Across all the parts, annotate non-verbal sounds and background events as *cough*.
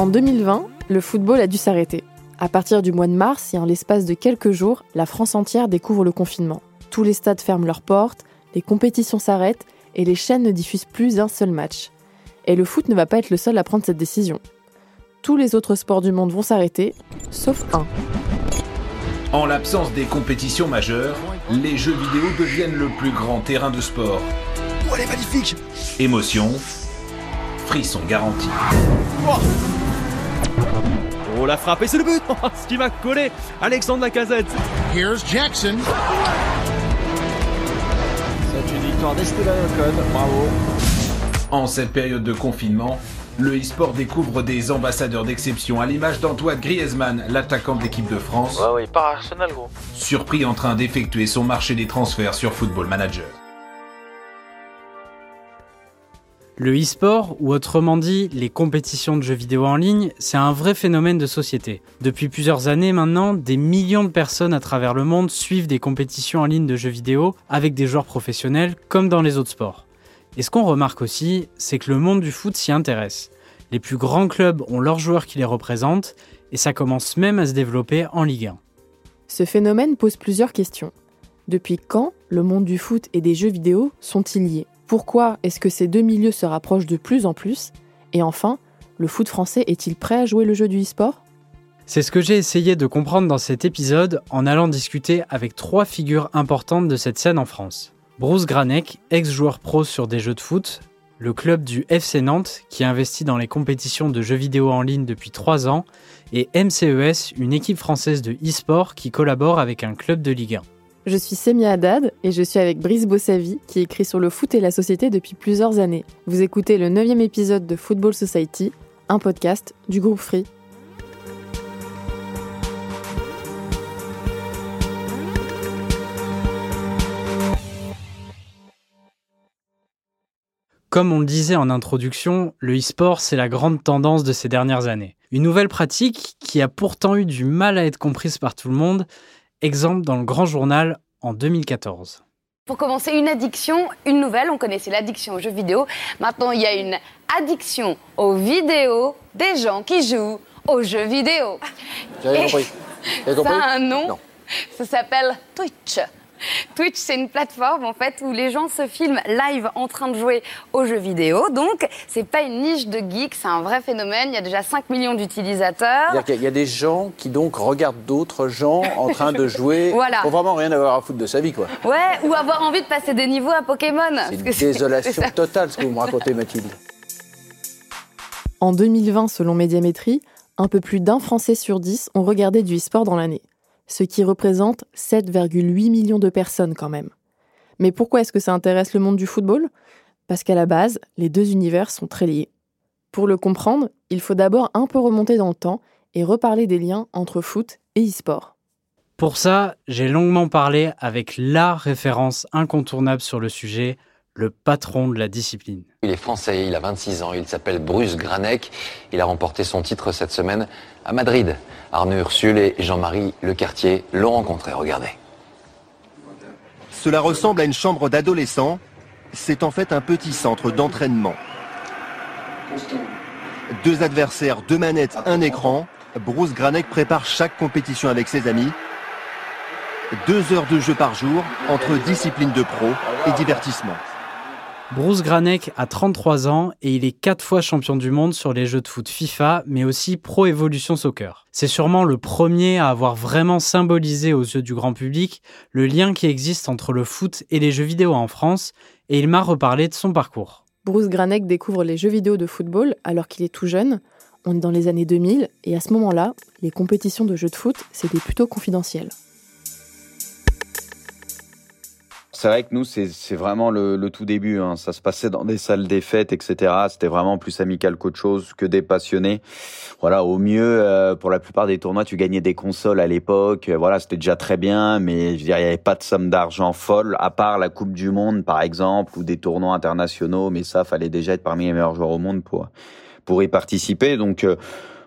En 2020, le football a dû s'arrêter. À partir du mois de mars et en l'espace de quelques jours, la France entière découvre le confinement. Tous les stades ferment leurs portes, les compétitions s'arrêtent et les chaînes ne diffusent plus un seul match. Et le foot ne va pas être le seul à prendre cette décision. Tous les autres sports du monde vont s'arrêter, sauf un. En l'absence des compétitions majeures, les jeux vidéo deviennent le plus grand terrain de sport. Oh, elle est magnifique Émotion, frisson garanti. Oh la frappe et c'est le but *laughs* Ce qui va coller Alexandre Lacazette Here's Jackson. C'est une victoire d'Esteban Ocon, bravo. En cette période de confinement, le e-sport découvre des ambassadeurs d'exception à l'image d'Antoine Griezmann, l'attaquant de l'équipe de France, Ouais, ouais, à Arsenal, gros. surpris en train d'effectuer son marché des transferts sur Football Manager. Le e-sport, ou autrement dit les compétitions de jeux vidéo en ligne, c'est un vrai phénomène de société. Depuis plusieurs années maintenant, des millions de personnes à travers le monde suivent des compétitions en ligne de jeux vidéo avec des joueurs professionnels comme dans les autres sports. Et ce qu'on remarque aussi, c'est que le monde du foot s'y intéresse. Les plus grands clubs ont leurs joueurs qui les représentent et ça commence même à se développer en Ligue 1. Ce phénomène pose plusieurs questions. Depuis quand le monde du foot et des jeux vidéo sont-ils liés? Pourquoi est-ce que ces deux milieux se rapprochent de plus en plus? Et enfin, le foot français est-il prêt à jouer le jeu du e-sport? C'est ce que j'ai essayé de comprendre dans cet épisode en allant discuter avec trois figures importantes de cette scène en France. Bruce Granek, ex-joueur pro sur des jeux de foot, le club du FC Nantes qui investit dans les compétitions de jeux vidéo en ligne depuis 3 ans, et MCES, une équipe française de e-sport qui collabore avec un club de Ligue 1. Je suis Semia Haddad et je suis avec Brice Bossavi qui écrit sur le foot et la société depuis plusieurs années. Vous écoutez le neuvième épisode de Football Society, un podcast du groupe Free. Comme on le disait en introduction, le e-sport, c'est la grande tendance de ces dernières années. Une nouvelle pratique qui a pourtant eu du mal à être comprise par tout le monde, exemple dans le Grand Journal en 2014. Pour commencer, une addiction, une nouvelle. On connaissait l'addiction aux jeux vidéo. Maintenant, il y a une addiction aux vidéos des gens qui jouent aux jeux vidéo. J'avais compris. J'avais *laughs* Ça compris a un nom. Non. Ça s'appelle Twitch. *laughs* Twitch, c'est une plateforme en fait où les gens se filment live en train de jouer aux jeux vidéo. Donc, c'est pas une niche de geek, c'est un vrai phénomène. Il y a déjà 5 millions d'utilisateurs. Il y a des gens qui donc regardent d'autres gens en train de jouer *laughs* Voilà. pour vraiment rien avoir à foutre de sa vie, quoi. Ouais, ou avoir envie de passer des niveaux à Pokémon. C'est une désolation *laughs* totale ce que vous me racontez, Mathilde. En 2020, selon Médiamétrie, un peu plus d'un Français sur 10 ont regardé du e-sport dans l'année, ce qui représente 7,8 millions de personnes quand même. Mais pourquoi est-ce que ça intéresse le monde du football? Parce qu'à la base, les deux univers sont très liés. Pour le comprendre, il faut d'abord un peu remonter dans le temps et reparler des liens entre foot et e-sport. Pour ça, j'ai longuement parlé avec la référence incontournable sur le sujet, le patron de la discipline. Il est français, il a 26 ans, il s'appelle Bruce Granek. Il a remporté son titre cette semaine à Madrid. Arnaud Ursule et Jean-Marie Lecartier l'ont rencontré, regardez. Cela ressemble à une chambre d'adolescent. C'est en fait un petit centre d'entraînement. Deux adversaires, deux manettes, un écran. Bruce Granek prépare chaque compétition avec ses amis. Deux heures de jeu par jour entre discipline de pro et divertissement. Bruce Granek a 33 ans et il est 4 fois champion du monde sur les jeux de foot FIFA, mais aussi Pro Evolution Soccer. C'est sûrement le premier à avoir vraiment symbolisé aux yeux du grand public le lien qui existe entre le foot et les jeux vidéo en France, et il m'a reparlé de son parcours. Bruce Granek découvre les jeux vidéo de football alors qu'il est tout jeune. On est dans les années 2000 et à ce moment-là, les compétitions de jeux de foot, c'était plutôt confidentiel. C'est vrai que nous, c'est vraiment le, le tout début. hein. Ça se passait dans des salles des fêtes, etc. C'était vraiment plus amical qu'autre chose, que des passionnés. Voilà, au mieux, euh, pour la plupart des tournois, tu gagnais des consoles à l'époque. Voilà, c'était déjà très bien, mais je veux il n'y avait pas de somme d'argent folle, à part la Coupe du Monde, par exemple, ou des tournois internationaux. Mais ça, fallait déjà être parmi les meilleurs joueurs au monde pour pour y participer. Donc euh,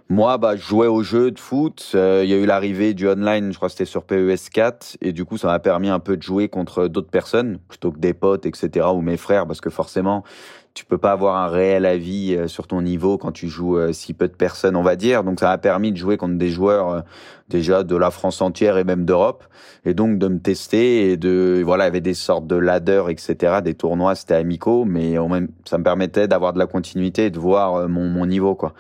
moi, bah, je jouais aux jeux de foot. Euh, Il y a eu l'arrivée du online, je crois que c'était sur PES 4. Et du coup, ça m'a permis un peu de jouer contre d'autres personnes, plutôt que des potes, etc. ou mes frères, parce que forcément, tu peux pas avoir un réel avis euh, sur ton niveau quand tu joues euh, si peu de personnes, on va dire. Donc ça m'a permis de jouer contre des joueurs déjà de la France entière et même d'Europe, et donc de me tester et de voilà, il y avait des sortes de ladders, etc. Des tournois, c'était amicaux, mais même ça me permettait d'avoir de la continuité et de voir mon, mon niveau quoi.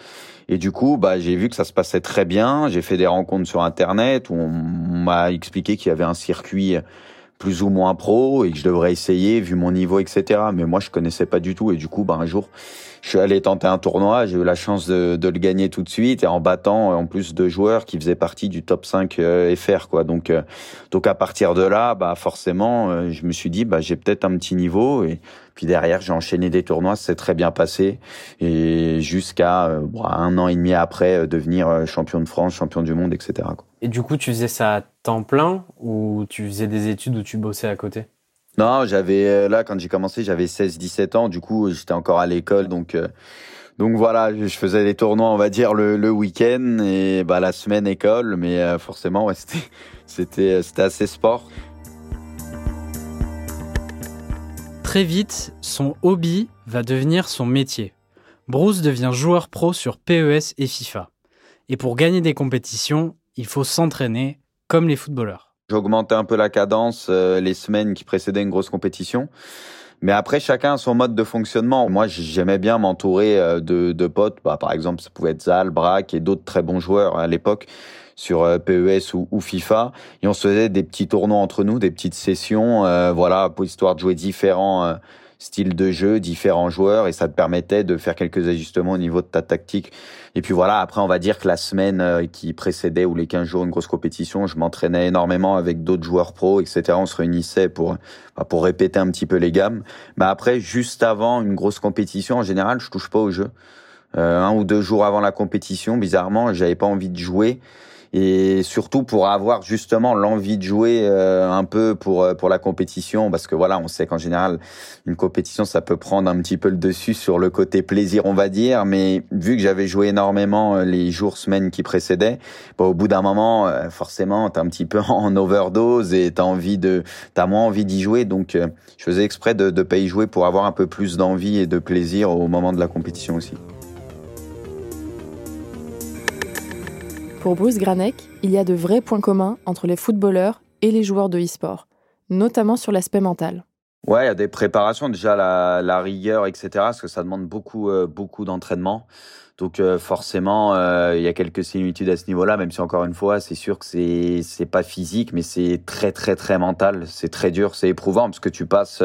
Et du coup, bah, j'ai vu que ça se passait très bien. J'ai fait des rencontres sur Internet où on m'a expliqué qu'il y avait un circuit plus ou moins pro et que je devrais essayer vu mon niveau, etc. Mais moi, je connaissais pas du tout et du coup, bah, un jour, je suis allé tenter un tournoi, j'ai eu la chance de, de, le gagner tout de suite et en battant en plus deux joueurs qui faisaient partie du top 5 euh, FR quoi. Donc euh, donc à partir de là, bah forcément, euh, je me suis dit bah j'ai peut-être un petit niveau et puis derrière, j'ai enchaîné des tournois, c'est très bien passé et jusqu'à un an et demi après devenir champion de France, champion du monde, etc. Quoi. Et du coup, tu faisais ça à temps plein ou tu faisais des études où tu bossais à côté? Non, j'avais euh, là quand j'ai commencé, j'avais 16-17 ans. Du coup, j'étais encore à l'école, donc euh, donc voilà, je faisais des tournois, on va dire le, le week-end et bah la semaine école, mais euh, forcément, ouais, *laughs* c'était c'était c'était assez sport. Très vite, son hobby va devenir son métier. Bruce devient joueur pro sur PES et FIFA. Et pour gagner des compétitions, il faut s'entraîner comme les footballeurs. J'augmentais un peu la cadence euh, les semaines qui précédaient une grosse compétition. Mais après, chacun a son mode de fonctionnement. Moi, j'aimais bien m'entourer euh, de, potes. Bah, par exemple, ça pouvait être Zal, Braque et d'autres très bons joueurs à l'époque sur euh, PES ou, ou, FIFA. Et on se faisait des petits tournois entre nous, des petites sessions, voilà, pour histoire de jouer différents style de jeu, différents joueurs, et ça te permettait de faire quelques ajustements au niveau de ta tactique. Et puis voilà, après, on va dire que la semaine euh, qui précédait ou les 15 jours une grosse compétition, je m'entraînais énormément avec d'autres joueurs pros, etc. On se réunissait pour, bah, pour répéter un petit peu les gammes. Mais après, juste avant une grosse compétition, en général, je touche pas au jeu. Euh, un ou deux jours avant la compétition, bizarrement, j'avais pas envie de jouer et surtout pour avoir justement l'envie de jouer euh, un peu pour euh, pour la compétition parce que voilà on sait qu'en général une compétition ça peut prendre un petit peu le dessus sur le côté plaisir on va dire mais vu que j'avais joué énormément euh, les jours semaines qui précédaient bah, au bout d'un moment forcément t'es un petit peu *laughs* en overdose et t'as envie de t'as moins envie d'y jouer donc je faisais exprès de de jouer pour avoir un peu plus d'envie et de plaisir au moment de la compétition aussi. Pour Bruce Granek, il y a de vrais points communs entre les footballeurs et les joueurs de e-sport, notamment sur l'aspect mental. Ouais, il y a des préparations, déjà la, rigueur, etc., parce que ça demande beaucoup, euh, beaucoup d'entraînement. Donc euh, forcément, euh, il y a quelques similitudes à ce niveau-là, même si encore une fois, c'est sûr que c'est c'est pas physique, mais c'est très très très mental. C'est très dur, c'est éprouvant parce que tu passes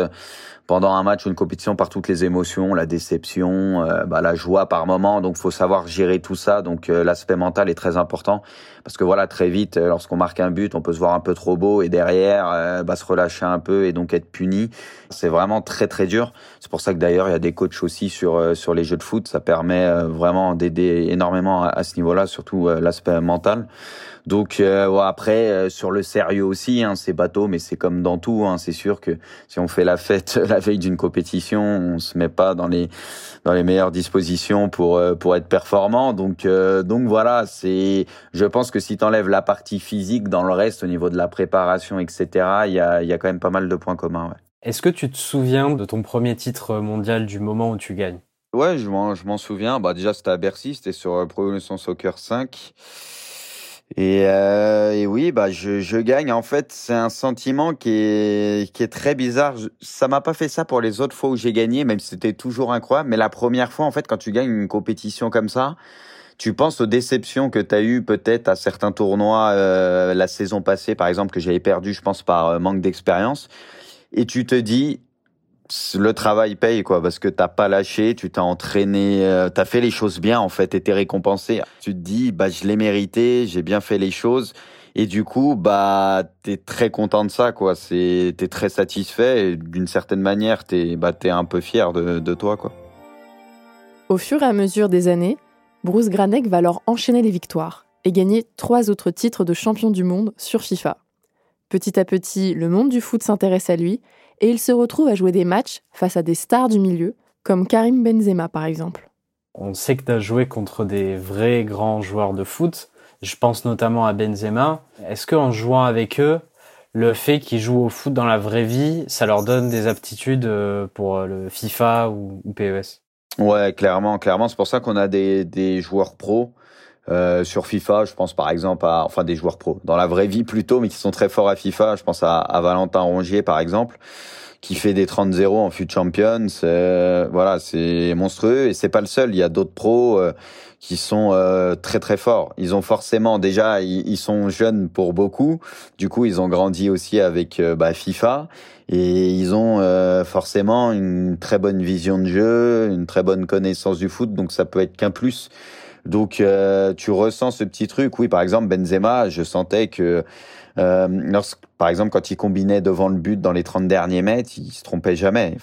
pendant un match ou une compétition par toutes les émotions, la déception, euh, bah, la joie par moment. Donc, faut savoir gérer tout ça. Donc, euh, l'aspect mental est très important parce que voilà, très vite, euh, lorsqu'on marque un but, on peut se voir un peu trop beau et derrière, bah, se relâcher un peu et donc être puni. C'est vraiment très très dur. C'est pour ça que d'ailleurs, il y a des coachs aussi sur sur les jeux de foot. Ça permet vraiment d'aider énormément à, ce niveau-là, surtout l'aspect mental. Donc euh, après euh, sur le sérieux aussi, hein, c'est bateau, mais c'est comme dans tout. Hein, c'est sûr que si on fait la fête *laughs* la veille d'une compétition, on se met pas dans les dans les meilleures dispositions pour euh, pour être performant. Donc donc voilà, c'est. Je pense que si tu enlèves la partie physique dans le reste, au niveau de la préparation, etc., il y a il y a quand même pas mal de points communs. Ouais. Est-ce que tu te souviens de ton premier titre mondial du moment où tu gagnes? Ouais, je m'en je souviens. Bah déjà c'était à Bercy, c'était sur Pro Evolution Soccer 5. Et, euh, et, oui, bah je, je gagne. En fait, c'est un sentiment qui est qui est très bizarre. ça m'a pas fait ça pour les autres fois où j'ai gagné, même si c'était toujours incroyable. Mais la première fois, en fait, quand tu gagnes une compétition comme ça, tu penses aux déceptions que tu as eues peut-être à certains tournois euh, la saison passée, par exemple, que j'avais perdu, je pense, par euh, manque d'expérience. Et tu te dis, le travail paye quoi parce que t'as pas lâché, tu t'as entraîné, euh, t'as fait les choses bien en fait, et t'es récompensé. Tu te dis bah je l'ai mérité, j'ai bien fait les choses et du coup bah t'es très content de ça quoi. C'est t'es très satisfait et d'une certaine manière t'es bah t'es un peu fier de, de toi quoi. Au fur et à mesure des années, Bruce Granek va alors enchaîner les victoires et gagner trois autres titres de champion du monde sur FIFA. Petit à petit, le monde du foot s'intéresse à lui et il se retrouve à jouer des matchs face à des stars du milieu, comme Karim Benzema par exemple. On sait que tu as joué contre des vrais grands joueurs de foot. Je pense notamment à Benzema. Est-ce qu'en jouant avec eux, le fait qu'ils jouent au foot dans la vraie vie, ça leur donne des aptitudes euh, pour le FIFA ou, ou PES. Ouais, clairement, clairement. C'est pour ça qu'on a des, des joueurs pros euh, sur FIFA. Je pense par exemple à, enfin des joueurs pros dans la vraie vie plutôt, mais qui sont très forts à FIFA. Je pense à, à Valentin Rongier par exemple, qui fait des 30-0 en FUT Champions. Euh, voilà, c'est monstrueux et c'est pas le seul. Il y a d'autres pros. Euh, qui sont euh, très très forts. Ils ont forcément déjà, ils, sont jeunes pour beaucoup. Du coup, ils ont grandi aussi avec euh, bah, FIFA et ils ont forcément une très bonne vision de jeu, une très bonne connaissance du foot. Donc ça peut être qu'un plus. Donc tu ressens ce petit truc. Oui, par exemple Benzema, je sentais que lorsque, par exemple, quand il combinait devant le but dans les 30 derniers mètres, il se trompait jamais.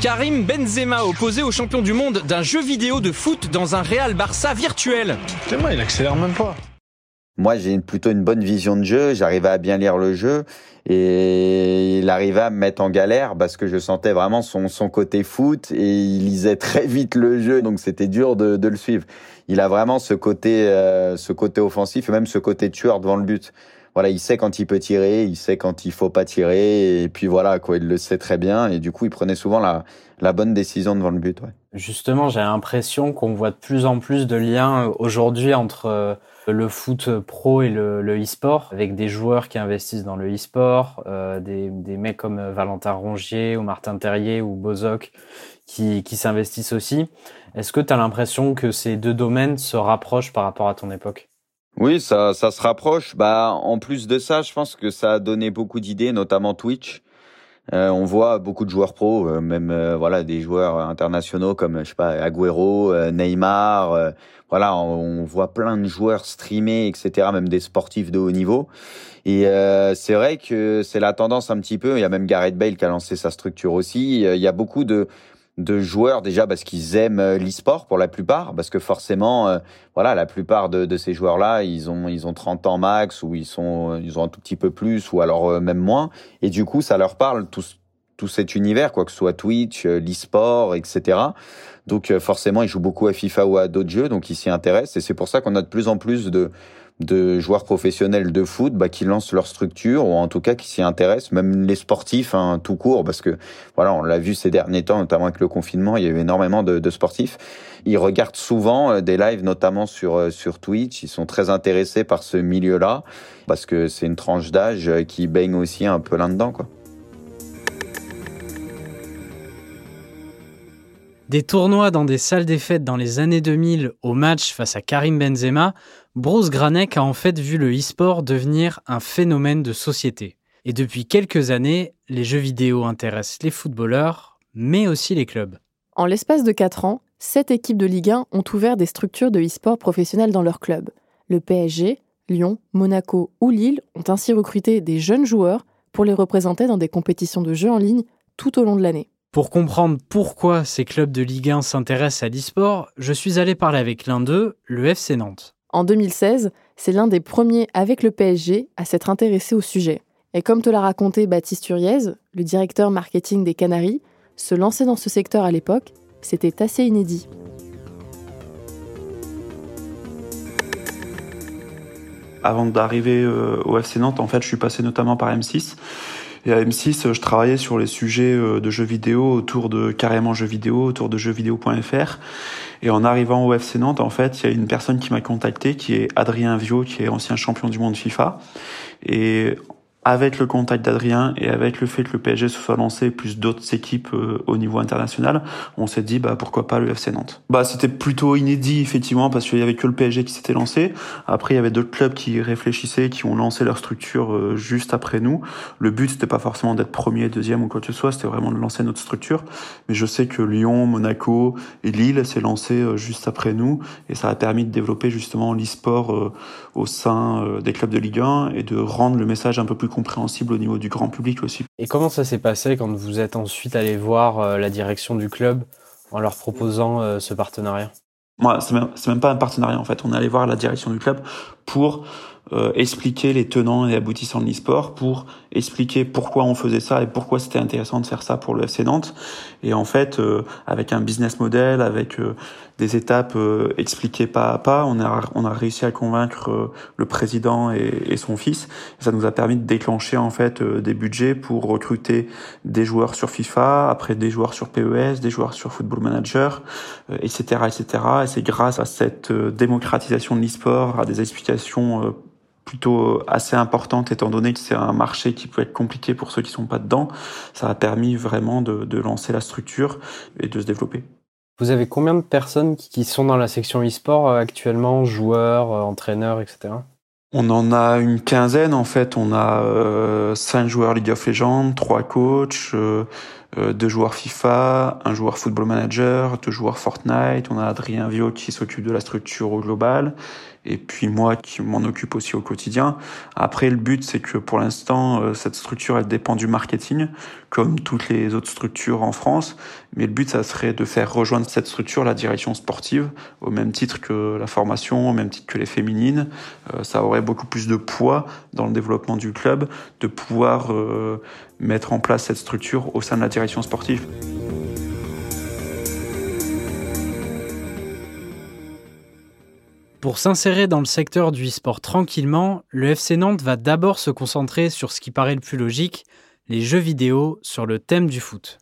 Karim Benzema opposé au champion du monde d'un jeu vidéo de foot dans un Real Barça virtuel. Tellement il accélère même pas. Moi, j'ai plutôt une bonne vision de jeu. J'arrivais à bien lire le jeu et il arrivait à me mettre en galère parce que je sentais vraiment son, son côté foot et il lisait *laughs* très vite le jeu, donc c'était dur de, de, le suivre. Il a vraiment ce côté, euh, ce côté offensif et même ce côté tueur devant le but voilà, il sait quand il peut tirer, il sait quand il faut pas tirer, et puis voilà, quoi, il le sait très bien, et du coup, il prenait souvent la, la bonne décision devant le but. Ouais. Justement, j'ai l'impression qu'on voit de plus en plus de liens euh, aujourd'hui entre euh, le foot pro et le, e-sport, avec des joueurs qui investissent dans le e-sport, euh, des, des mecs comme Valentin Rongier ou Martin Terrier ou Bozoc qui, qui s'investissent aussi. Est-ce que tu as l'impression que ces deux domaines se rapprochent par rapport à ton époque? Oui, ça, ça se rapproche. Bah, en plus de ça, je pense que ça a donné beaucoup d'idées, notamment Twitch. Euh, on voit beaucoup de joueurs pros, euh, même euh, voilà des joueurs internationaux comme je sais pas Agüero, Neymar. voilà, on, voit plein de joueurs streamer, etc. Même des sportifs de haut niveau. Et c'est vrai que c'est la tendance un petit peu. Il y a même Gareth Bale qui a lancé sa structure aussi. Il y a beaucoup de de joueurs déjà parce qu'ils aiment euh, l'e-sport pour la plupart parce que forcément euh, voilà la plupart de, de ces joueurs là ils ont ils ont 30 ans max ou ils sont ils ont un tout petit peu plus ou alors euh, même moins. Et du coup ça leur parle tout tout cet univers quoi que ce soit Twitch l'e-sport etc donc forcément ils jouent beaucoup à FIFA ou à d'autres jeux donc ils s'y intéressent et c'est pour ça qu'on a de plus en plus de de joueurs professionnels de foot bah, qui lancent leur structure ou en tout cas qui s'y intéressent, même les sportifs hein, tout court, parce que voilà, on l'a vu ces derniers temps, notamment avec le confinement, il y a eu énormément de, sportifs. Ils regardent souvent euh, des lives, notamment sur euh, sur Twitch. Ils sont très intéressés par ce milieu-là parce que c'est une tranche d'âge euh, qui baigne aussi un peu là-dedans, quoi. Des tournois dans des salles des fêtes dans les années 2000 au match face à Karim Benzema, Bruce Granek a en fait vu le e-sport devenir un phénomène de société. Et depuis quelques années, les jeux vidéo intéressent les footballeurs, mais aussi les clubs. En l'espace de 4 ans, 7 équipes de Ligue 1 ont ouvert des structures de e-sport professionnels dans leurs clubs. Le PSG, Lyon, Monaco ou Lille ont ainsi recruté des jeunes joueurs pour les représenter dans des compétitions de jeux en ligne tout au long de l'année. Pour comprendre pourquoi ces clubs de Ligue 1 s'intéressent à l'e-sport, je suis allé parler avec l'un d'eux, le FC Nantes. En 2016, c'est l'un des premiers avec le PSG à s'être intéressé au sujet. Et comme te l'a raconté Baptiste Uriez, le directeur marketing des Canaries, se lancer dans ce secteur à l'époque, c'était assez inédit. Avant d'arriver euh, au FC Nantes, en fait, je suis passé notamment par M6 et à M6, je travaillais sur les sujets euh, de jeux vidéo autour de carrément jeux vidéo, autour de jeuxvideo.fr. Et en arrivant au FC Nantes, en fait, il y a une personne qui m'a contacté, qui est Adrien Vio, qui est ancien champion du monde FIFA. Et avec le contact d'Adrien et avec le fait que le PSG se soit lancé plus d'autres équipes euh, au niveau international, on s'est dit bah pourquoi pas le FC Nantes. Bah c'était plutôt inédit effectivement parce qu'il y avait que le PSG qui s'était lancé. Après il y avait d'autres clubs qui réfléchissaient, qui ont lancé leur structure euh, juste après nous. Le but c'était pas forcément d'être premier, deuxième ou quoi que ce soit, c'était vraiment de lancer notre structure. Mais je sais que Lyon, Monaco et Lille s'est lancé euh, juste après nous et ça a permis de développer justement l'e-sport au sein des clubs de Ligue 1 et de rendre le message un peu plus compréhensible au niveau du grand public aussi. Et comment ça s'est passé quand vous êtes ensuite allé voir euh, la direction du club en leur proposant euh, ce partenariat? Moi, c'est même, même, pas un partenariat en fait. On est allé voir la direction du club pour euh, expliquer les tenants et aboutissants de l'e-sport, pour expliquer pourquoi on faisait ça et pourquoi c'était intéressant de faire ça pour le FC Nantes. Et en fait, euh, avec un business model, avec euh, des étapes expliquées pas à pas, on a, on a réussi à convaincre le président et, et, son fils. ça nous a permis de déclencher en fait des budgets pour recruter des joueurs sur FIFA, après des joueurs sur PES, des joueurs sur Football Manager, etc., etc. Et c'est grâce à cette démocratisation de l'e-sport, à des explications plutôt assez importante étant donné que c'est un marché qui peut être compliqué pour ceux qui sont pas dedans. Ça a permis vraiment de, de lancer la structure et de se développer. Vous avez combien de personnes qui sont dans la section e-sport euh, actuellement, joueurs, euh, entraîneurs, etc. On en a une quinzaine en fait. On a euh, cinq joueurs League of Legends, trois coachs, euh, deux joueurs FIFA, un joueur Football Manager, deux joueurs Fortnite. On a Adrien Vio qui s'occupe de la structure au global et puis moi qui m'en occupe aussi au quotidien. Après, le but, c'est que pour l'instant, euh, cette structure, elle dépend du marketing, comme toutes les autres structures en France. Mais le but, ça serait de faire rejoindre cette structure la direction sportive, au même titre que la formation, au même titre que les féminines. Euh, ça aurait beaucoup plus de poids dans le développement du club, de pouvoir euh, mettre en place cette structure au sein de la direction sportive. Pour s'insérer dans le secteur du e-sport tranquillement, le FC Nantes va d'abord se concentrer sur ce qui paraît le plus logique, les jeux vidéo sur le thème du foot.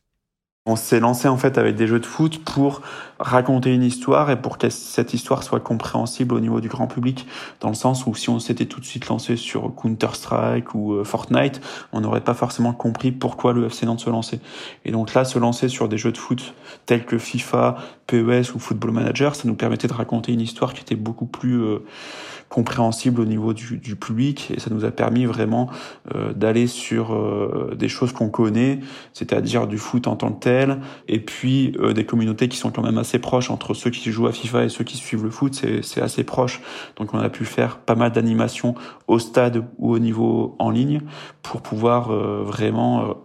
On s'est lancé en fait avec des jeux de foot pour raconter une histoire et pour que cette histoire soit compréhensible au niveau du grand public, dans le sens où si on s'était tout de suite lancé sur Counter-Strike ou euh, Fortnite, on n'aurait pas forcément compris pourquoi le FC Nantes se lançait. Et donc là, se lancer sur des jeux de foot tels que FIFA, PES ou Football Manager, ça nous permettait de raconter une histoire qui était beaucoup plus euh, compréhensible au niveau du, du, public et ça nous a permis vraiment euh, d'aller sur euh, des choses qu'on connaît, c'est-à-dire du foot en tant que tel, et puis euh, des communautés qui sont quand même assez proches entre ceux qui jouent à FIFA et ceux qui suivent le foot, c'est assez proche. Donc on a pu faire pas mal d'animations au stade ou au niveau en ligne pour pouvoir vraiment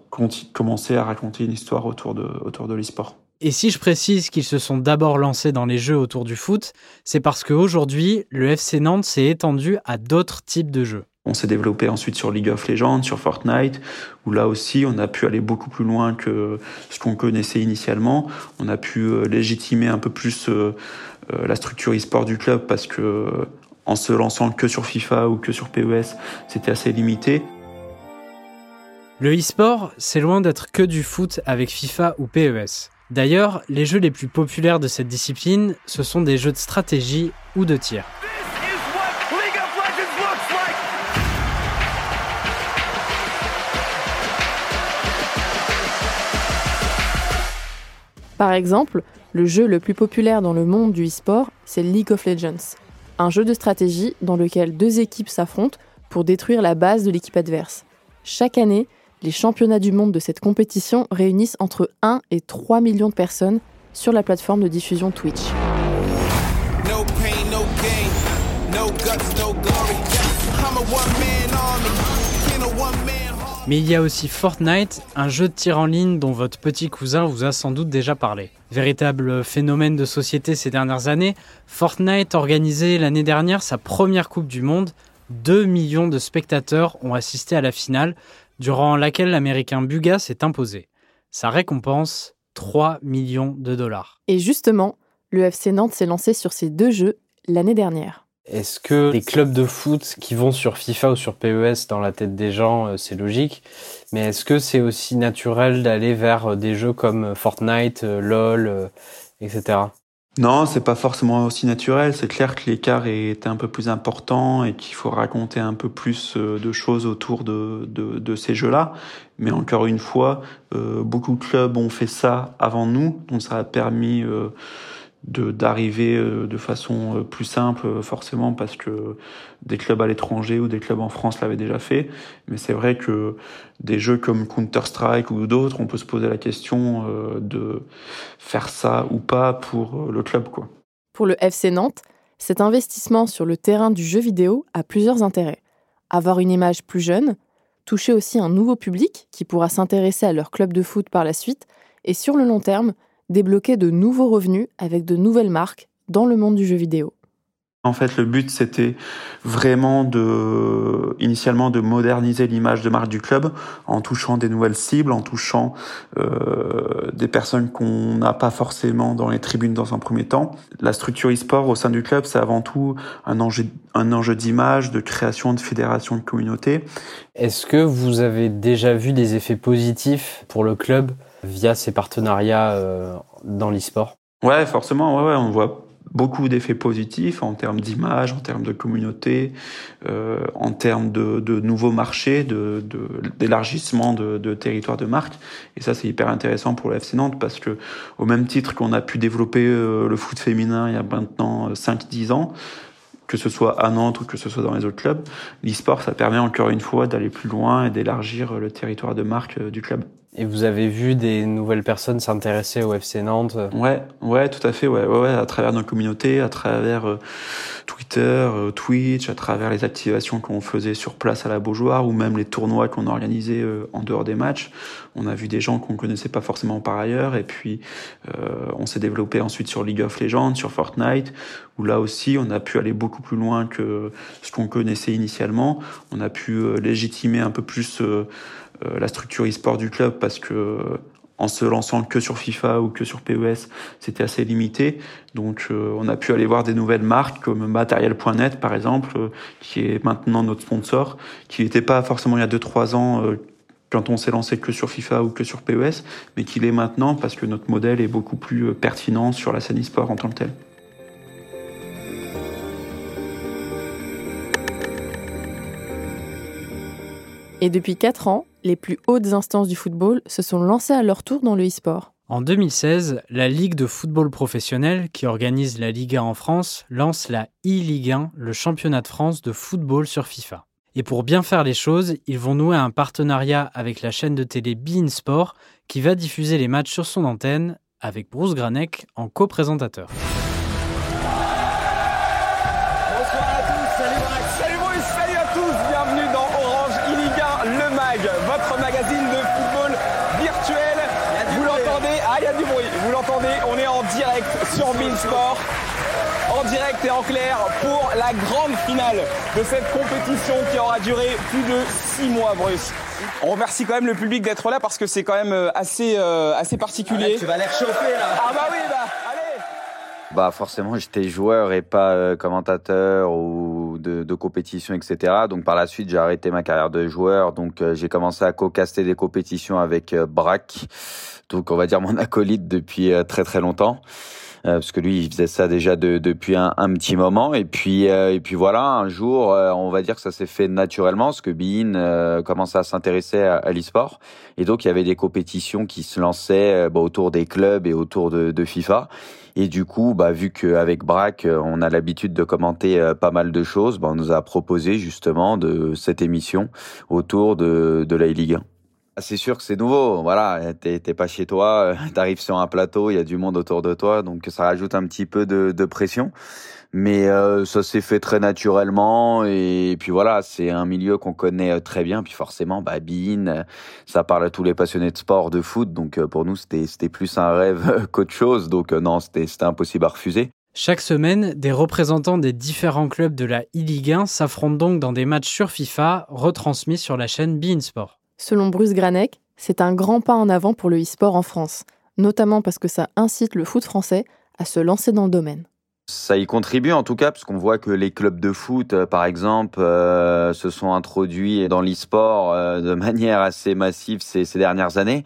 commencer à raconter une histoire autour de, autour de l'e-sport. Et si je précise qu'ils se sont d'abord lancés dans les jeux autour du foot, c'est parce qu'aujourd'hui, le FC Nantes s'est étendu à d'autres types de jeux. On s'est développé ensuite sur League of Legends, sur Fortnite, où là aussi on a pu aller beaucoup plus loin que ce qu'on connaissait initialement. On a pu euh, légitimer un peu plus euh, euh, la structure e-sport du club parce que en se lançant que sur FIFA ou que sur PES, c'était assez limité. Le e-sport, c'est loin d'être que du foot avec FIFA ou PES. D'ailleurs, les jeux les plus populaires de cette discipline, ce sont des jeux de stratégie ou de tir. Par exemple, le jeu le plus populaire dans le monde du e-sport, c'est League of Legends, un jeu de stratégie dans lequel deux équipes s'affrontent pour détruire la base de l'équipe adverse. Chaque année, les championnats du monde de cette compétition réunissent entre 1 et 3 millions de personnes sur la plateforme de diffusion Twitch. Mais il y a aussi Fortnite, un jeu de tir en ligne dont votre petit cousin vous a sans doute déjà parlé. Véritable phénomène de société ces dernières années, Fortnite organisait l'année dernière sa première Coupe du Monde. 2 millions de spectateurs ont assisté à la finale, durant laquelle l'Américain Buga s'est imposé. Sa récompense, 3 millions de dollars. Et justement, le FC Nantes s'est lancé sur ces deux jeux l'année dernière. Est-ce que les clubs de foot qui vont sur FIFA ou sur PES dans la tête des gens, euh, c'est logique, mais est-ce que c'est aussi naturel d'aller vers euh, des jeux comme Fortnite, euh, LOL, etc. Non, c'est pas forcément aussi naturel. C'est clair que l'écart est un peu plus important et qu'il faut raconter un peu plus euh, de choses autour de, de, de ces jeux-là. Mais encore une fois, euh, beaucoup de clubs ont fait ça avant nous, donc ça a permis euh, d'arriver euh, de façon euh, plus simple euh, forcément parce que des clubs à l'étranger ou des clubs en France l'avaient déjà fait mais c'est vrai que des jeux comme Counter-Strike ou d'autres on peut se poser la question de faire ça ou pas pour le club quoi. Pour le FC Nantes, cet investissement sur le terrain du jeu vidéo a plusieurs intérêts. Avoir une image plus jeune, toucher aussi un nouveau public qui pourra s'intéresser à leur club de foot par la suite et sur le long terme, débloquer de nouveaux revenus avec de nouvelles marques dans le monde du jeu vidéo. En fait, le but, c'était vraiment de, initialement, de moderniser l'image de marque du club en touchant des nouvelles cibles, en touchant euh, des personnes qu'on n'a pas forcément dans les tribunes dans un premier temps. La structure e-sport au sein du club, c'est avant tout un enjeu, un enjeu d'image, de création de fédération de communauté. Est-ce que vous avez déjà vu des effets positifs pour le club via ces partenariats euh, dans l'e-sport Ouais, forcément, ouais, on voit beaucoup d'effets positifs en termes d'image, en termes de communauté, euh, en termes de, de nouveaux marchés, de, d'élargissement de, de, territoire de marque. Et ça, c'est hyper intéressant pour le FC Nantes parce que, au même titre qu'on a pu développer euh, le foot féminin il y a maintenant 5-10 ans, que ce soit à Nantes ou que ce soit dans les autres clubs, l'e-sport, ça permet encore une fois d'aller plus loin et d'élargir le territoire de marque du club. Et vous avez vu des nouvelles personnes s'intéresser au FC Nantes? Ouais, ouais, tout à fait, ouais, ouais, ouais à travers nos communautés, à travers euh, Twitter, euh, Twitch, à travers les activations qu'on faisait sur place à la Beaujoire ou même les tournois qu'on organisait euh, en dehors des matchs. On a vu des gens qu'on connaissait pas forcément par ailleurs et puis on s'est développé ensuite sur League of Legends, sur Fortnite où là aussi on a pu aller beaucoup plus loin que ce qu'on connaissait initialement. On a pu légitimer un peu plus la structure e-sport du club parce que en se lançant que sur FIFA ou que sur PES, c'était assez limité. Donc euh, on a pu aller voir des nouvelles marques comme Material.net par exemple, euh, qui est maintenant notre sponsor, qui n'était pas forcément il y a 2-3 ans quand on s'est lancé que sur FIFA ou que sur PES, mais qui l'est maintenant parce que notre modèle est beaucoup plus pertinent sur la scène e-sport en tant que tel. Et depuis 4 ans, les plus hautes instances du football se sont lancées à leur tour dans le e-sport. En 2016, la Ligue de football professionnel, qui organise la Ligue 1 en France, lance la e-Ligue 1, le championnat de France de football sur FIFA. Et pour bien faire les choses, ils vont nouer un partenariat avec la chaîne de télé Bein Sport, qui va diffuser les matchs sur son antenne, avec Bruce Granek en co-présentateur. Et en clair pour la grande finale de cette compétition qui aura duré plus de six mois, Bruce. On remercie quand même le public d'être là parce que c'est quand même euh, assez, euh, assez particulier. tu vas les chauffer là. Ah bah oui, bah allez. Bah forcément, j'étais joueur et pas euh, commentateur ou de, de, compétition, etc. Donc par la suite, j'ai arrêté ma carrière de joueur. Donc j'ai commencé à co-caster des compétitions avec Braque. Donc on va dire mon *laughs* acolyte depuis très très longtemps. Euh, parce que lui il faisait ça déjà depuis un, petit moment. Et puis euh, et puis voilà un jour euh, on va dire que ça s'est fait naturellement parce que Bein commençait à s'intéresser à, à l'e-sport. Et donc il y avait des compétitions qui se lançaient bah, autour des clubs et autour de, de FIFA. Et du coup, bah, vu qu'avec Braque, on a l'habitude de commenter pas mal de choses, bah, on nous a proposé justement de cette émission autour de, de la Ligue 1. Ah, c'est sûr que c'est nouveau. Voilà, t'es pas chez toi, euh, *laughs* t'arrives sur un plateau, il y a du monde autour de toi, donc ça rajoute un petit peu de, pression. Mais euh, ça s'est fait très naturellement et puis voilà, c'est un milieu qu'on connaît euh, très bien. Puis forcément, bah, Bean, ça parle à tous les passionnés de sport, de foot. Donc pour nous, c'était plus un rêve *laughs* qu'autre chose. Donc non, c'était impossible à refuser. Chaque semaine, des représentants des différents clubs de la e-Ligue 1 s'affrontent donc dans des matchs sur FIFA retransmis sur la chaîne Bein Sport. Selon Bruce Granek, c'est un grand pas en avant pour le e-sport en France, notamment parce que ça incite le foot français à se lancer dans le domaine. Ça y contribue en tout cas, puisqu'on voit que les clubs de foot, euh, par exemple, euh, se sont introduits dans l'e-sport euh, de *laughs* manière assez massive ces dernières années.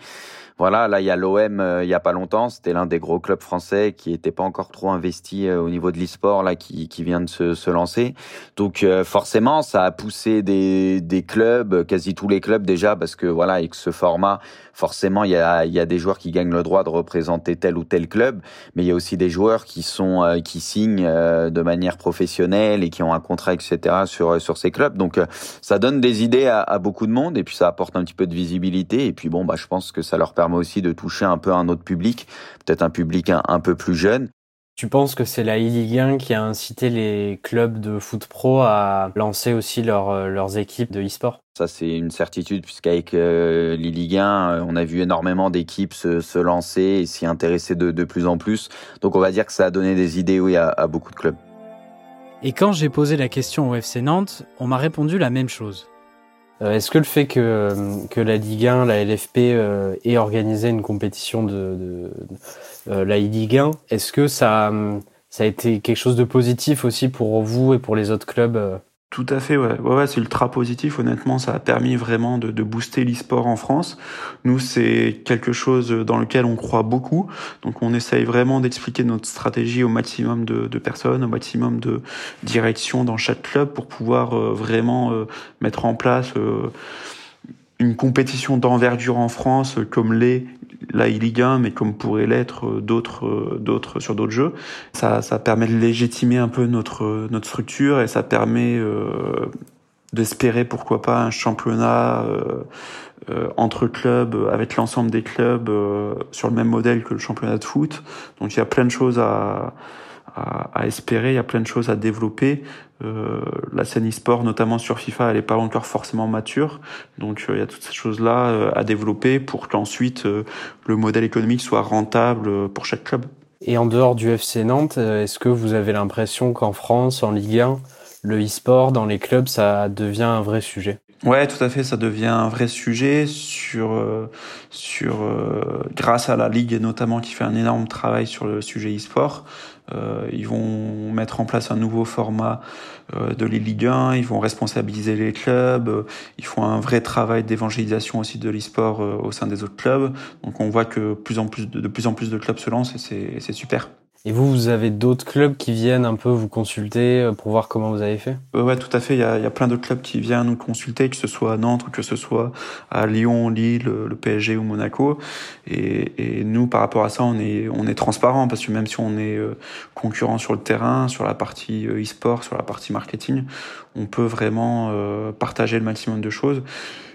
Voilà, là il y a l'OM euh, il y a pas longtemps, c'était l'un des gros clubs français qui était pas encore trop investi euh, au niveau de l'e-sport là qui, qui vient de se, se lancer. Donc euh, forcément, ça a poussé des, des clubs, quasi tous les clubs déjà parce que voilà, avec ce format, forcément il y a il y a des joueurs qui gagnent le droit de représenter tel ou tel club, mais il y a aussi des joueurs qui sont qui signent de manière professionnelle et qui ont un contrat etc sur sur ces clubs. Donc ça donne des idées à, à beaucoup de monde et puis ça apporte un petit peu de visibilité et puis bon bah je pense que ça leur permet aussi de toucher un peu un autre public, peut-être un public un, peu plus jeune. Tu penses que c'est la e-Ligue 1 qui a incité les clubs de foot pro à lancer aussi euh, leurs équipes de e-sport? Ça, c'est une certitude, puisqu'avec euh, l'e-Ligue 1, euh, on a vu énormément d'équipes se, lancer et s'y intéresser de, plus en plus. Donc, on va dire que ça a donné des idées, oui, à beaucoup de clubs. Et quand j'ai posé la question au FC Nantes, on m'a répondu la même chose. Euh, Est-ce que le fait que, que la Ligue 1, la LFP euh, ait organisé une compétition de, de euh, la Ligue 1, est-ce que ça, ça a été quelque chose de positif aussi pour vous et pour les autres clubs euh Tout à fait, ouais. Ouais, ouais c'est ultra positif. Honnêtement, ça a permis vraiment de, de booster l'e-sport en France. Nous, c'est quelque chose dans lequel on croit beaucoup. Donc, on essaye vraiment d'expliquer notre stratégie au maximum de, de, personnes, au maximum de directions dans chaque club pour pouvoir euh, vraiment euh, mettre en place euh, une compétition d'envergure en France comme l'est la Ligue 1, mais comme pourrait l'être d'autres, d'autres sur d'autres jeux. Ça, ça permet de légitimer un peu notre notre structure et ça permet euh, d'espérer pourquoi pas un championnat euh, euh, entre clubs avec l'ensemble des clubs euh, sur le même modèle que le championnat de foot. Donc il y a plein de choses à à, à, espérer, il y a plein de choses à développer. Euh, la scène e-sport, notamment sur FIFA, elle n'est pas encore forcément mature. Donc euh, il y a toutes ces choses-là euh, à développer pour qu'ensuite le modèle économique soit rentable pour chaque club. Et en dehors du FC Nantes, est-ce que vous avez l'impression qu'en France, en Ligue 1, le e-sport dans les clubs, ça devient un vrai sujet? Ouais, tout à fait, ça devient un vrai sujet sur sur euh, grâce à la ligue notamment qui fait un énorme travail sur le sujet e-sport. Euh, ils vont mettre en place un nouveau format euh, de les Ligue 1, ils vont responsabiliser les clubs, euh, ils font un vrai travail d'évangélisation aussi de l'e-sport euh, au sein des autres clubs. Donc on voit que plus en plus de, de plus en plus de clubs se lancent et c'est super. Et vous, vous avez d'autres clubs qui viennent un peu vous consulter pour voir comment vous avez fait? Euh, Ouais, tout à fait. Il y a, plein d'autres clubs qui viennent nous consulter, que ce soit à Nantes ou que ce soit à Lyon, Lille, le PSG ou Monaco. Et, nous, par rapport à ça, on est, on est transparent parce que même si on est euh, concurrent sur le terrain, sur la partie euh, e-sport, sur la partie marketing, on peut vraiment euh, partager le maximum de choses.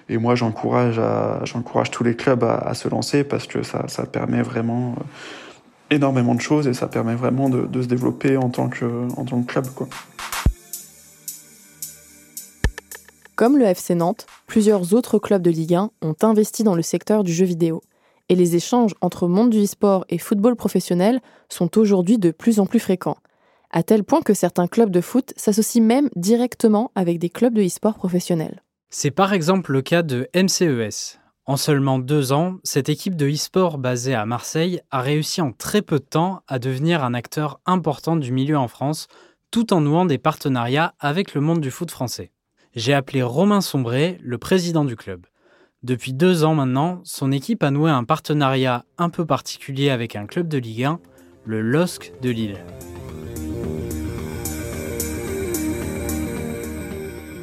Et moi, j'encourage, j'encourage tous les clubs à, à, se lancer parce que ça, ça permet vraiment énormément de choses et ça permet vraiment de, de se développer en tant que, en tant que club. Quoi. Comme le FC Nantes, plusieurs autres clubs de Ligue 1 ont investi dans le secteur du jeu vidéo. Et les échanges entre monde du e-sport et football professionnel sont aujourd'hui de plus en plus fréquents. À tel point que certains clubs de foot s'associent même directement avec des clubs de e-sport professionnels. C'est par exemple le cas de MCES, en seulement deux ans, cette équipe de e-sport basée à Marseille a réussi en très peu de temps à devenir un acteur important du milieu en France, tout en nouant des partenariats avec le monde du foot français. J'ai appelé Romain Sombré, le président du club. Depuis deux ans maintenant, son équipe a noué un partenariat un peu particulier avec un club de Ligue 1, le LOSC de Lille.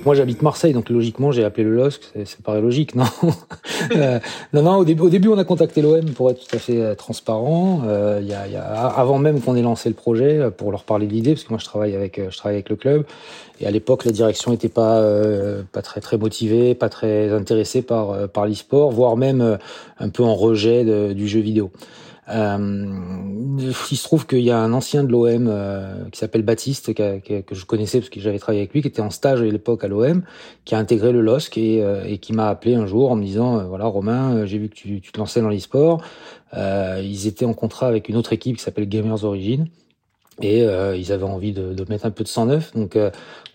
Moi, j'habite Marseille, donc logiquement, j'ai appelé le LOSC. Ça paraît logique, non *laughs* euh, Non, non. Au début, au début, on a contacté l'OM pour être tout à fait euh, transparent. Euh, y a, y a, avant même qu'on ait lancé le projet, euh, pour leur parler de l'idée, parce que moi, je travaille avec, je travaille avec le club. Et à l'époque, la direction n'était pas euh, pas très très motivée, pas très intéressée par par l'e-sport, voire même un peu en rejet du jeu vidéo. Euh, il se trouve qu'il y a un ancien de l'OM euh, qui s'appelle Baptiste, que, je connaissais parce que j'avais travaillé avec lui, qui était en stage à l'époque à l'OM, qui a intégré le LOSC et, euh, et qui m'a appelé un jour en me disant euh, voilà Romain, j'ai vu que tu, tu te lançais dans l'e-sport. ils étaient en contrat avec une autre équipe qui s'appelle Gamers Origin et ils avaient envie de, de, mettre un peu de sang neuf. Donc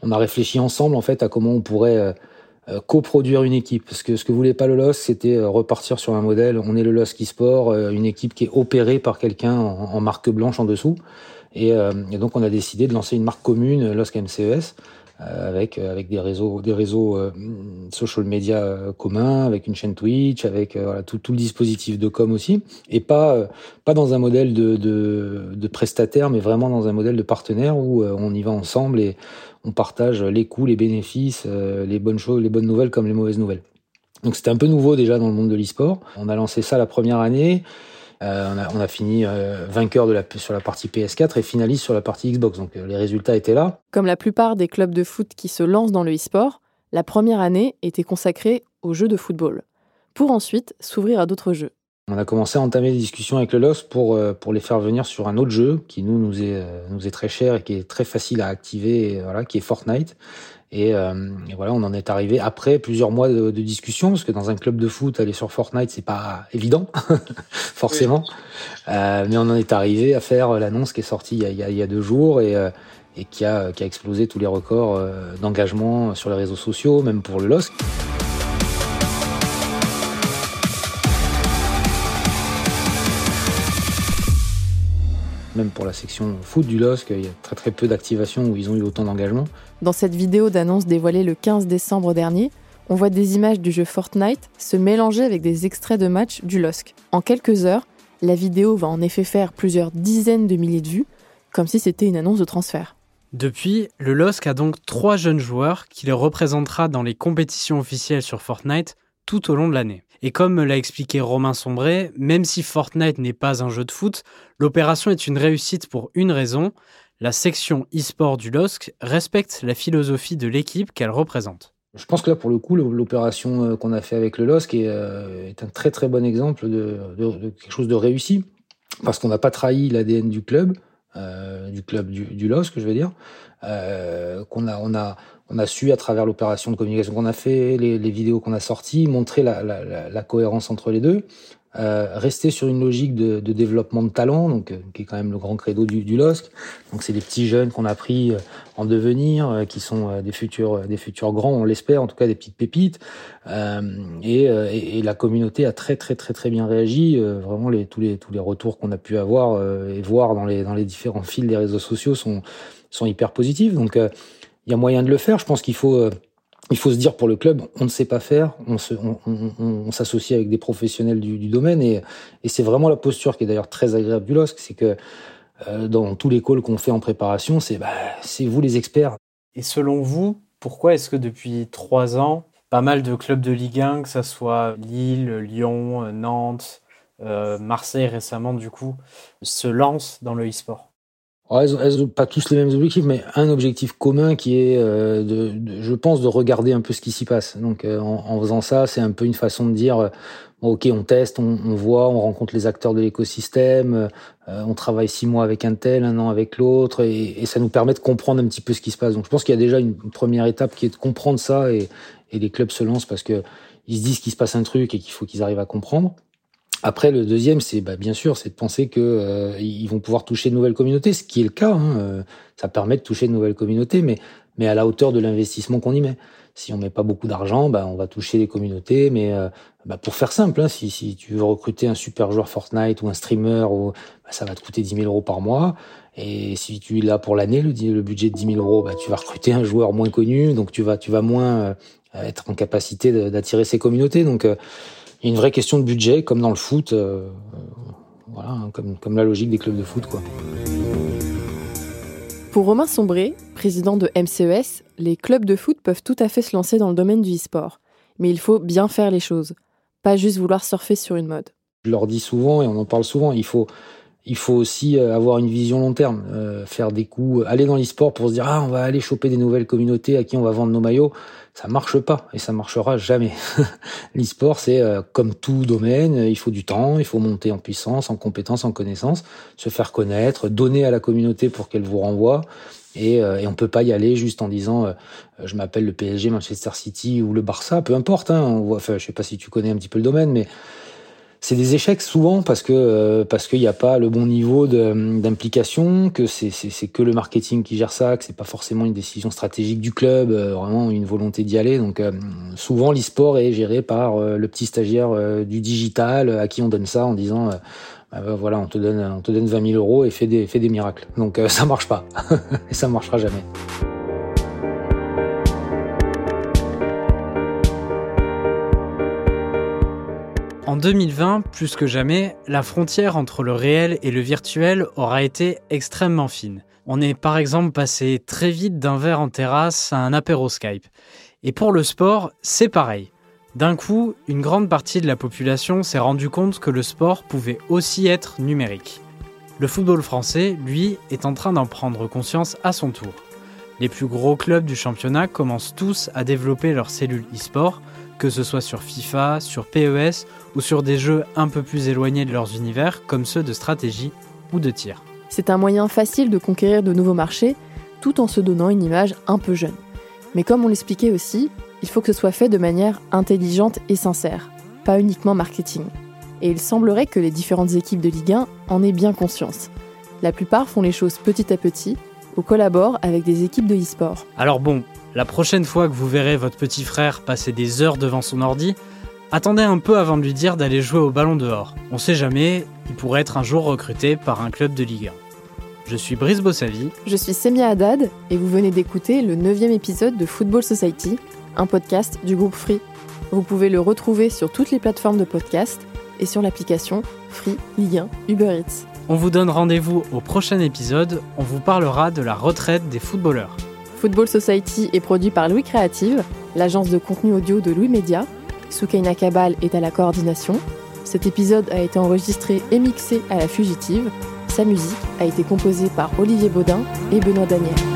on a réfléchi ensemble en fait à comment on pourrait euh, coproduire une équipe. Parce que ce que voulait pas le LOS, c'était euh, repartir sur un modèle. On est le LOS e-sport, euh, une équipe qui est opérée par quelqu'un en, en, marque blanche en dessous. Et, et, donc on a décidé de lancer une marque commune, LOSC MCES, avec avec des réseaux des réseaux social media communs, avec une chaîne Twitch, avec voilà, tout, tout le dispositif de com aussi, et pas pas dans un modèle de, de, de prestataire, mais vraiment dans un modèle de partenaire où on y va ensemble et on partage les coûts, les bénéfices, euh, les bonnes choses, les bonnes nouvelles comme les mauvaises nouvelles. Donc c'était un peu nouveau déjà dans le monde de l'e-sport. On a lancé ça la première année. Euh, on, a, on, a, fini euh, vainqueur de la, sur la partie PS4 et finaliste sur la partie Xbox. Donc euh, les résultats étaient là. Comme la plupart des clubs de foot qui se lancent dans le e-sport, la première année était consacrée aux jeux de football, pour ensuite s'ouvrir à d'autres jeux. On a commencé à entamer des discussions avec le LOS pour, pour les faire venir sur un autre jeu qui nous, nous est, nous est très cher et qui est très facile à activer, et, voilà, qui est Fortnite. Et, euh, et, voilà, on en est arrivé après plusieurs mois de, de, discussion, parce que dans un club de foot, aller sur Fortnite, c'est pas évident, *laughs* forcément. Oui. Euh, mais on en est arrivé à faire l'annonce qui est sortie il y a, il y deux jours et, et qui a, qui a explosé tous les records d'engagement sur les réseaux sociaux, même pour le LOSC. Même pour la section foot du LOSC, il y a très très peu d'activations où ils ont eu autant d'engagement. Dans cette vidéo d'annonce dévoilée le 15 décembre dernier, on voit des images du jeu Fortnite se mélanger avec des extraits de matchs du LOSC. En quelques heures, la vidéo va en effet faire plusieurs dizaines de milliers de vues, comme si c'était une annonce de transfert. Depuis, le LOSC a donc trois jeunes joueurs qui le représentera dans les compétitions officielles sur Fortnite tout au long de l'année. Et comme me l'a expliqué Romain Sombré, même si Fortnite n'est pas un jeu de foot, l'opération est une réussite pour une raison, la section e-sport du LOSC respecte la philosophie de l'équipe qu'elle représente. Je pense que là, pour le coup, l'opération euh, qu'on a fait avec le LOSC euh, est, un très très bon exemple de, quelque chose de réussi, parce qu'on n'a pas trahi l'ADN du club, euh, du club du, du LOSC, je veux dire, qu'on a, on a, on a su à travers l'opération de communication qu'on a fait, les, vidéos qu'on a sorties, montrer la, cohérence entre les deux, euh, rester sur une logique de, développement de talent, donc euh, qui est quand même le grand credo du, du LOSC. Donc c'est des petits jeunes qu'on a pris euh, en devenir, qui sont des futurs des futurs grands, on l'espère, en tout cas des petites pépites. Et, la communauté a très très très très bien réagi. vraiment les tous les tous les retours qu'on a pu avoir et voir dans les dans les différents fils des réseaux sociaux sont sont hyper positifs. Donc il y a moyen de le faire. Je pense qu'il faut, euh, il faut se dire pour le club, on ne sait pas faire, on s'associe avec des professionnels du, domaine et, c'est vraiment la posture qui est d'ailleurs très agréable du LOSC, c'est que euh, dans tous les calls qu'on fait en préparation, c'est bah, c'est vous les experts. Et selon vous, pourquoi est-ce que depuis trois ans, pas mal de clubs de Ligue 1, que ce soit Lille, Lyon, Nantes, euh, Marseille récemment du coup, se lancent dans le e-sport? Elles, n'ont pas tous les mêmes objectifs, mais un objectif commun qui est, euh, de, je pense, de regarder un peu ce qui s'y passe. Donc, euh, en, faisant ça, c'est un peu une façon de dire, euh, ok, on teste, on, on, voit, on rencontre les acteurs de l'écosystème, on travaille six mois avec un tel, un an avec l'autre, et, et, ça nous permet de comprendre un petit peu ce qui se passe. Donc, je pense qu'il y a déjà une, première étape qui est de comprendre ça, et, et les clubs se lancent parce que ils se disent qu'il se passe un truc et qu'il faut qu'ils arrivent à comprendre. Après, le deuxième, c'est bah, bien sûr, c'est de penser que euh, vont pouvoir toucher de nouvelles communautés, ce qui est le cas. Hein, euh, ça permet de toucher de nouvelles communautés, mais mais à la hauteur de l'investissement qu'on y met. Si on met pas beaucoup d'argent, bah, on va toucher les communautés, mais euh, bah, pour faire simple, hein, si, si tu veux recruter un super joueur Fortnite ou un streamer, ou, bah, ça va te coûter 10 000 euros par mois. Et si tu l'as pour l'année, le, le, budget de 10 000 euros, bah, tu vas recruter un joueur moins connu, donc tu vas, tu vas moins être en capacité d'attirer ces communautés. Donc il y a une vraie question de budget, comme dans le foot, euh, voilà, hein, comme, comme la logique des clubs de foot. Quoi. Pour Romain Sombré, président de MCES, les clubs de foot peuvent tout à fait se lancer dans le domaine du e-sport. Mais il faut bien faire les choses, pas juste vouloir surfer sur une mode. Je leur dis souvent, et on en parle souvent, il faut, il faut aussi euh, avoir une vision long terme, euh, faire des coups, aller dans l'e-sport pour se dire ah on va aller choper des nouvelles communautés à qui on va vendre nos maillots ça marche pas et ça marchera jamais. *laughs* L'e-sport, c'est euh, comme tout domaine, il faut du temps, il faut monter en puissance, en compétence, en connaissance, se faire connaître, donner à la communauté pour qu'elle vous renvoie. Et, euh, et on peut pas y aller juste en disant euh, je m'appelle le PSG, Manchester City ou le Barça, peu importe. Hein, enfin, je sais pas si tu connais un petit peu le domaine, mais c'est des échecs souvent parce que euh, parce qu'il n'y a pas le bon niveau d'implication, que c'est que le marketing qui gère ça, que c'est pas forcément une décision stratégique du club, euh, vraiment une volonté d'y aller. Donc euh, souvent l'e-sport est géré par le petit stagiaire du digital à qui on donne ça en disant bah, bah, voilà on te donne on te donne 20 000 euros et fais des fais des miracles. Donc *laughs* ça marche pas *laughs* et ça marchera jamais. En 2020, plus que jamais, la frontière entre le réel et le virtuel aura été extrêmement fine. On est par exemple passé très vite d'un verre en terrasse à un apéro Skype. Et pour le sport, c'est pareil. D'un coup, une grande partie de la population s'est rendu compte que le sport pouvait aussi être numérique. Le football français, lui, est en train d'en prendre conscience à son tour. Les plus gros clubs du championnat commencent tous à développer leurs cellules e-sport, que ce soit sur FIFA, sur PES ou sur des jeux un peu plus éloignés de leurs univers comme ceux de stratégie ou de tir. C'est un moyen facile de conquérir de nouveaux marchés tout en se donnant une image un peu jeune. Mais comme on l'expliquait aussi, il faut que ce soit fait de manière intelligente et sincère, pas uniquement marketing. Et il semblerait que les différentes équipes de Ligue 1 en aient bien conscience. La plupart font les choses petit à petit, ou collabore avec des équipes de e-sport. Alors bon, la prochaine fois que vous verrez votre petit frère passer des heures devant son ordi, attendez un peu avant de lui dire d'aller jouer au ballon dehors. On sait jamais, il pourrait être un jour recruté par un club de Ligue 1. Je suis Brice Bossavi. Je suis Semia Haddad et vous venez d'écouter le neuvième épisode de Football Society, un podcast du groupe Free. Vous pouvez le retrouver sur toutes les plateformes de podcast et sur l'application Free Ligue 1 Uber Eats. On vous donne rendez-vous au prochain épisode, on vous parlera de la retraite des footballeurs. Football Society est produit par Louis Créative, l'agence de contenu audio de Louis Média. Soukaina Kabal est à la coordination. Cet épisode a été enregistré et mixé à la fugitive. Sa musique a été composée par Olivier Baudin et Benoît Daniel.